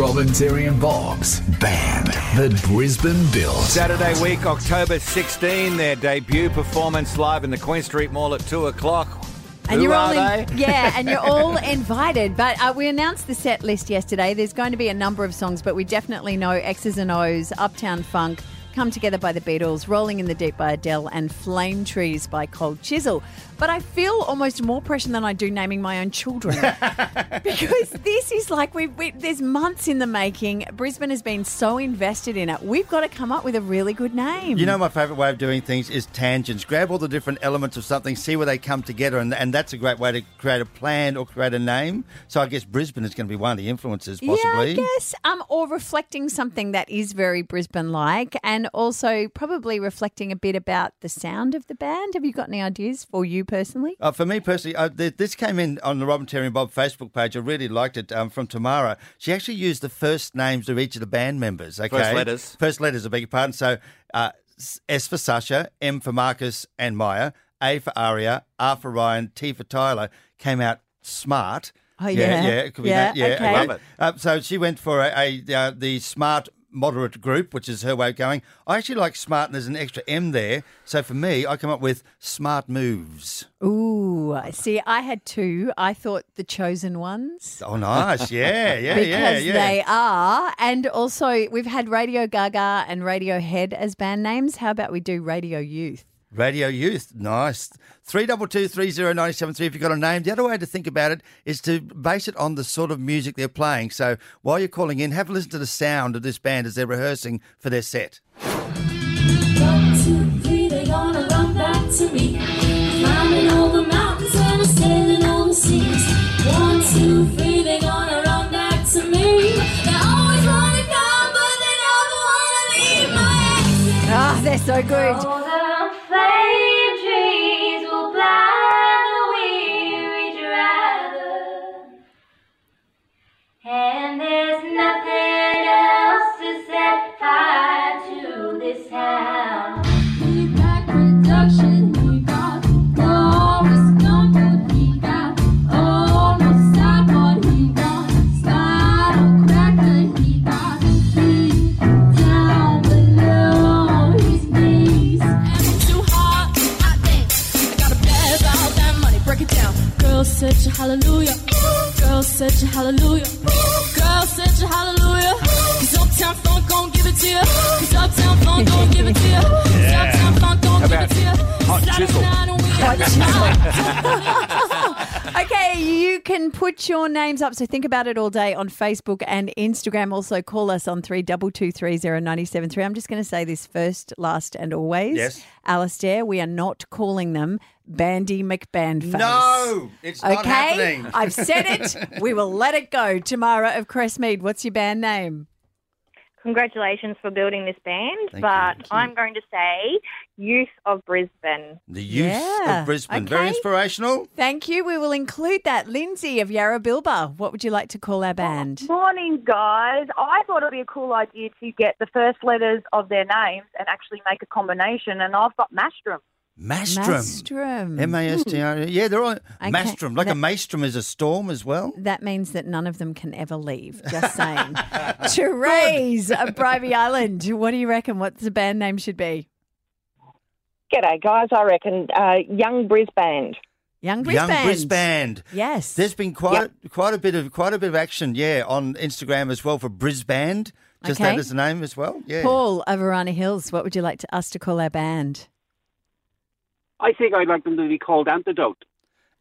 Robin, Terry, and Bob's band that Brisbane built. Saturday week, October 16, their debut performance live in the Queen Street Mall at 2 o'clock. And Who you're all in- they? yeah, and you're all invited. But uh, we announced the set list yesterday. There's going to be a number of songs, but we definitely know X's and O's, Uptown Funk, Come Together by the Beatles, Rolling in the Deep by Adele, and Flame Trees by Cold Chisel. But I feel almost more pressure than I do naming my own children because this is like we, we there's months in the making. Brisbane has been so invested in it. We've got to come up with a really good name. You know, my favourite way of doing things is tangents. Grab all the different elements of something, see where they come together, and, and that's a great way to create a plan or create a name. So I guess Brisbane is going to be one of the influences, possibly. Yeah, I guess. Um, or reflecting something that is very Brisbane like, and also probably reflecting a bit about the sound of the band. Have you got any ideas for you personally? Uh, for me personally, uh, th- this came in on the Robin Terry and Bob Facebook page. I really liked it um, from Tamara. She actually used the first names of each of the band members. Okay, First letters. First letters. I beg your pardon. So uh, S for Sasha, M for Marcus and Maya, A for Aria, R for Ryan, T for Tyler. Came out smart. Oh, yeah. yeah, it could be Yeah, that. Yeah, okay. Love it. Uh, so she went for a, a uh, the smart moderate group, which is her way of going. I actually like smart, and there's an extra M there. So for me, I come up with smart moves. Ooh, I see, I had two. I thought the chosen ones. Oh, nice. Yeah, yeah, Because yeah, yeah. they are. And also, we've had Radio Gaga and Radiohead as band names. How about we do Radio Youth? Radio Youth, nice. Three double two three zero ninety seven three. If you've got a name, the other way to think about it is to base it on the sort of music they're playing. So while you're calling in, have a listen to the sound of this band as they're rehearsing for their set. One, two, three, they gonna run back to me. Climbing over mountains and sailing over the seas. One, two, three, they gonna run back to me. They always wanna come, but they never wanna leave my exit. Ah, they're so good. And there's nothing else to set fire to this house. He got production, he got Boris Gumpert, he got almost sideboard, he got style cracker, he got deep down below his knees. And it's too hard, I think. I got a bag about that money, break it down. Girl, set your hallelujah. Girl, set your hallelujah. Hot chisel? Okay, you can put your names up. So think about it all day on Facebook and Instagram. Also, call us on three double two three zero ninety seven three. I'm just going to say this first, last, and always. Yes. Alistair, we are not calling them Bandy McBandface. No, it's not happening. I've said it. We will let it go. Tamara of Crestmead, what's your band name? Congratulations for building this band, Thank but thank you. I'm going to say Youth of Brisbane. The youth Yeah, of Brisbane. Very inspirational. Thank you. We will include that. Lindsay of Yarra Yarrabilba, what would you like to call our band? Morning, guys. I thought it'd be a cool idea to get the first letters of their names and actually make a combination, and I've got Mastrum. Mastrum. Mastrum. M A S T R. Yeah, they're all Okay, Mastrum. Like a that- maelstrom is a storm as well. That means that none of them can ever leave. Just saying. Therese of Bribie Island, what do you reckon? What's the band name should be? G'day, guys. I reckon uh, Young Brisbane. Young Brisbane. Young Brisbane. Yes. There's been quite a, quite a bit of quite a bit of action, yeah, on Instagram as well for Brisbane. Just Okay. that as the name as well. Yeah. Paul of Arana Hills, what would you like to, us to call our band? I think I'd like them to be called Antidote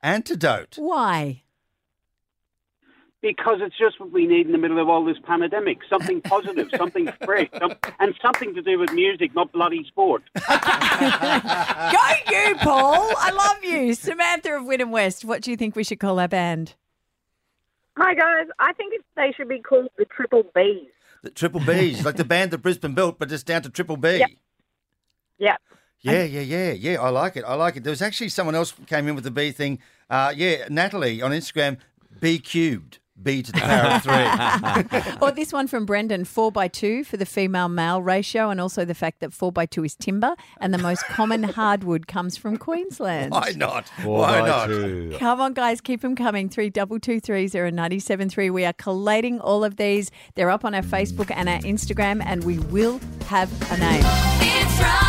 Antidote. Why? because it's just what we need in the middle of all this pandemic. Something positive, something fresh, some, and something to do with music, not bloody sport. Go you, Paul. I love you. Samantha of Wynnum West, what do you think we should call our band? Hi, guys. I think it, they should be called the Triple Bs. The Triple B's, like the band that Brisbane built, but just down to Triple B. Yep. Yep. Yeah, yeah, yeah, yeah. I like it. I like it. There was actually someone else came in with the B thing. Uh, yeah, Natalie on Instagram, B cubed. B to the power of three. or this one from Brendan, four by two for the female male ratio, and also the fact that four by two is timber, and the most common hardwood comes from Queensland. Why not? Four Why not? two. Come on, guys, keep them coming. Three double two three zero ninety seven three. We are collating all of these. They're up on our Facebook and our Instagram, and we will have a name. It's Robin Terry.